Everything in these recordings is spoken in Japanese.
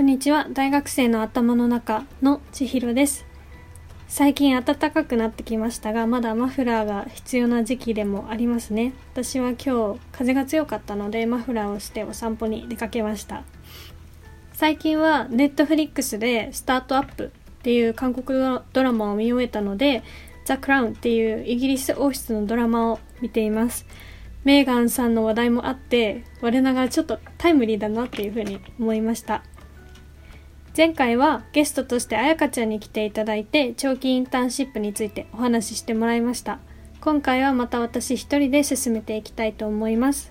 こんにちは。大学生の頭の中の千尋です。最近暖かくなってきましたがまだマフラーが必要な時期でもありますね。私は今日風が強かったのでマフラーをしてお散歩に出かけました。最近はネットフリックスでスタートアップっていう韓国ドラマを見終えたのでザ・クラウンっていうイギリス王室のドラマを見ています。メーガンさんの話題もあって我ながらちょっとタイムリーだなっていうふうに思いました。前回はゲストとしてあやかちゃんに来ていただいて長期インターンシップについてお話ししてもらいました。今回はまた私一人で進めていきたいと思います。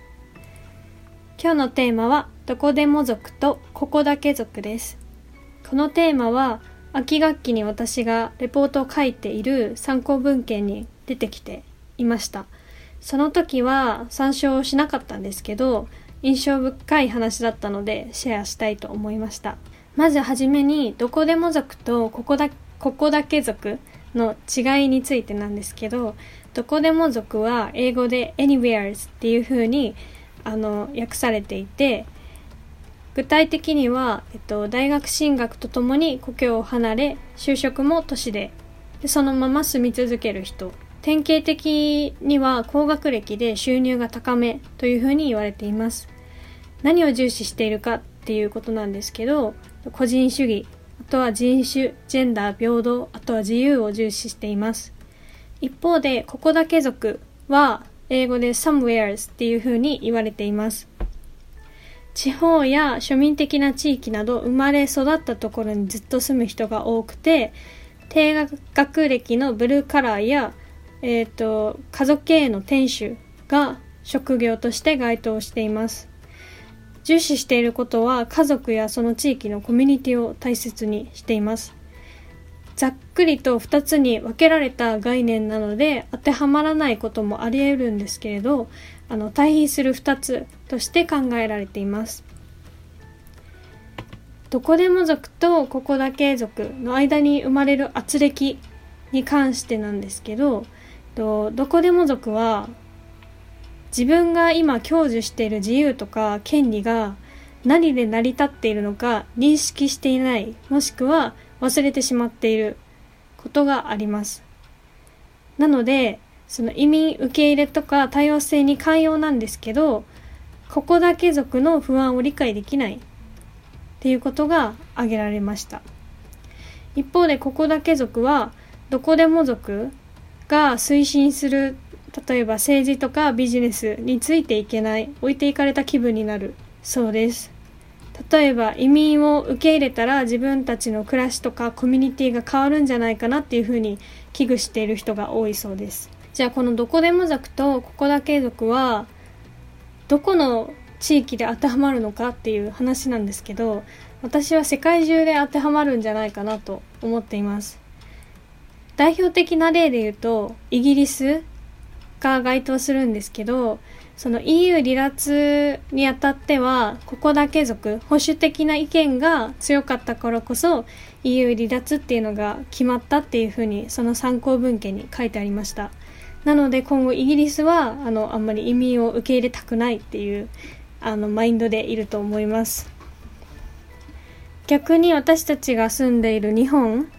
今日のテーマはどこでも族とここだけ族です。このテーマは秋学期に私がレポートを書いている参考文献に出てきていました。その時は参照しなかったんですけど印象深い話だったのでシェアしたいと思いました。まずはじめにどこでも族とここだここだけ族の違いについてなんですけどどこでも族は英語で anywheres っていう風にあの訳されていて具体的には、えっと、大学進学とともに故郷を離れ就職も都市ででそのまま住み続ける人。典型的には高学歴で収入が高めというふうに言われています。何を重視しているかっていうことなんですけど個人主義あとは人種ジェンダー平等あとは自由を重視しています。一方でここだけ族は英語で somewheres っていう風に言われています。地方や庶民的な地域など生まれ育ったところにずっと住む人が多くて低学歴のブルーカラーや、えーと家族経営の店主が職業として該当しています。重視していることは家族やその地域のコミュニティを大切にしています。ざっくりと2つに分けられた概念なので当てはまらないこともあり得るんですけれどあの対比する2つとして考えられています。どこでも族とここだけ族の間に生まれる圧力に関してなんですけどどこでも族は自分が今享受している自由とか権利が何で成り立っているのか認識していないもしくは忘れてしまっていることがあります。なのでその移民受け入れとか多様性に寛容なんですけどここだけ族の不安を理解できないっていうことが挙げられました。一方でここだけ族はどこでも族が推進する例えば政治とかビジネスについていけない置いていかれた気分になるそうです。例えば移民を受け入れたら自分たちの暮らしとかコミュニティが変わるんじゃないかなっていうふうに危惧している人が多いそうです。じゃあこのどこでも族とここだけ族はどこの地域で当てはまるのかっていう話なんですけど私は世界中で当てはまるんじゃないかなと思っています。代表的な例で言うとイギリスが該当するんですけどその EU 離脱にあたってはここだけ族保守的な意見が強かったからこそ EU 離脱っていうのが決まったっていうふうにその参考文献に書いてありました。なので今後イギリスはあのあんまり移民を受け入れたくないっていうあのマインドでいると思います。逆に私たちが住んでいる日本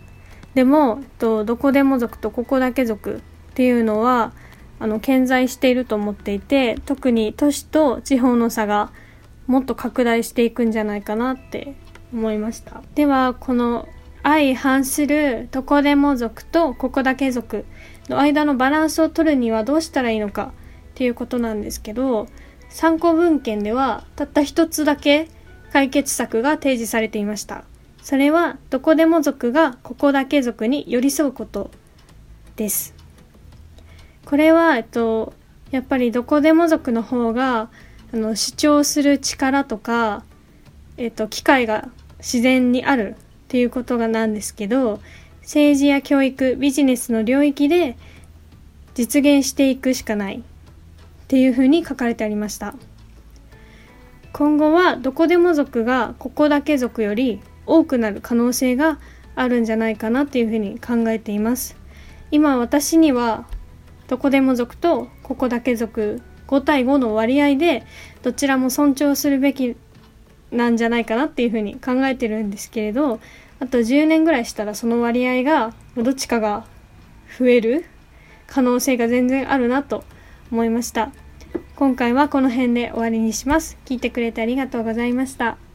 でもとどこでも族とここだけ族っていうのはあの顕在していると思っていて特に都市と地方の差がもっと拡大していくんじゃないかなって思いました。ではこの相反するどこでも族とここだけ族の間のバランスを取るにはどうしたらいいのかっていうことなんですけど参考文献ではたった一つだけ解決策が提示されていました。それはどこでも族がここだけ族に寄り添うことです。これは、えっと、やっぱりどこでも族の方があの主張する力とか、えっと、機会が自然にあるっていうことがなんですけど政治や教育ビジネスの領域で実現していくしかないっていうふうに書かれてありました。今後はどこでも族がここだけ族より多くなる可能性があるんじゃないかなっていうふうに考えています。今私にはどこでも族とここだけ族5対5の割合でどちらも尊重するべきなんじゃないかなっていうふうに考えてるんですけれどあと10年ぐらいしたらその割合がどっちかが増える可能性が全然あるなと思いました。今回はこの辺で終わりにします。聞いてくれてありがとうございました。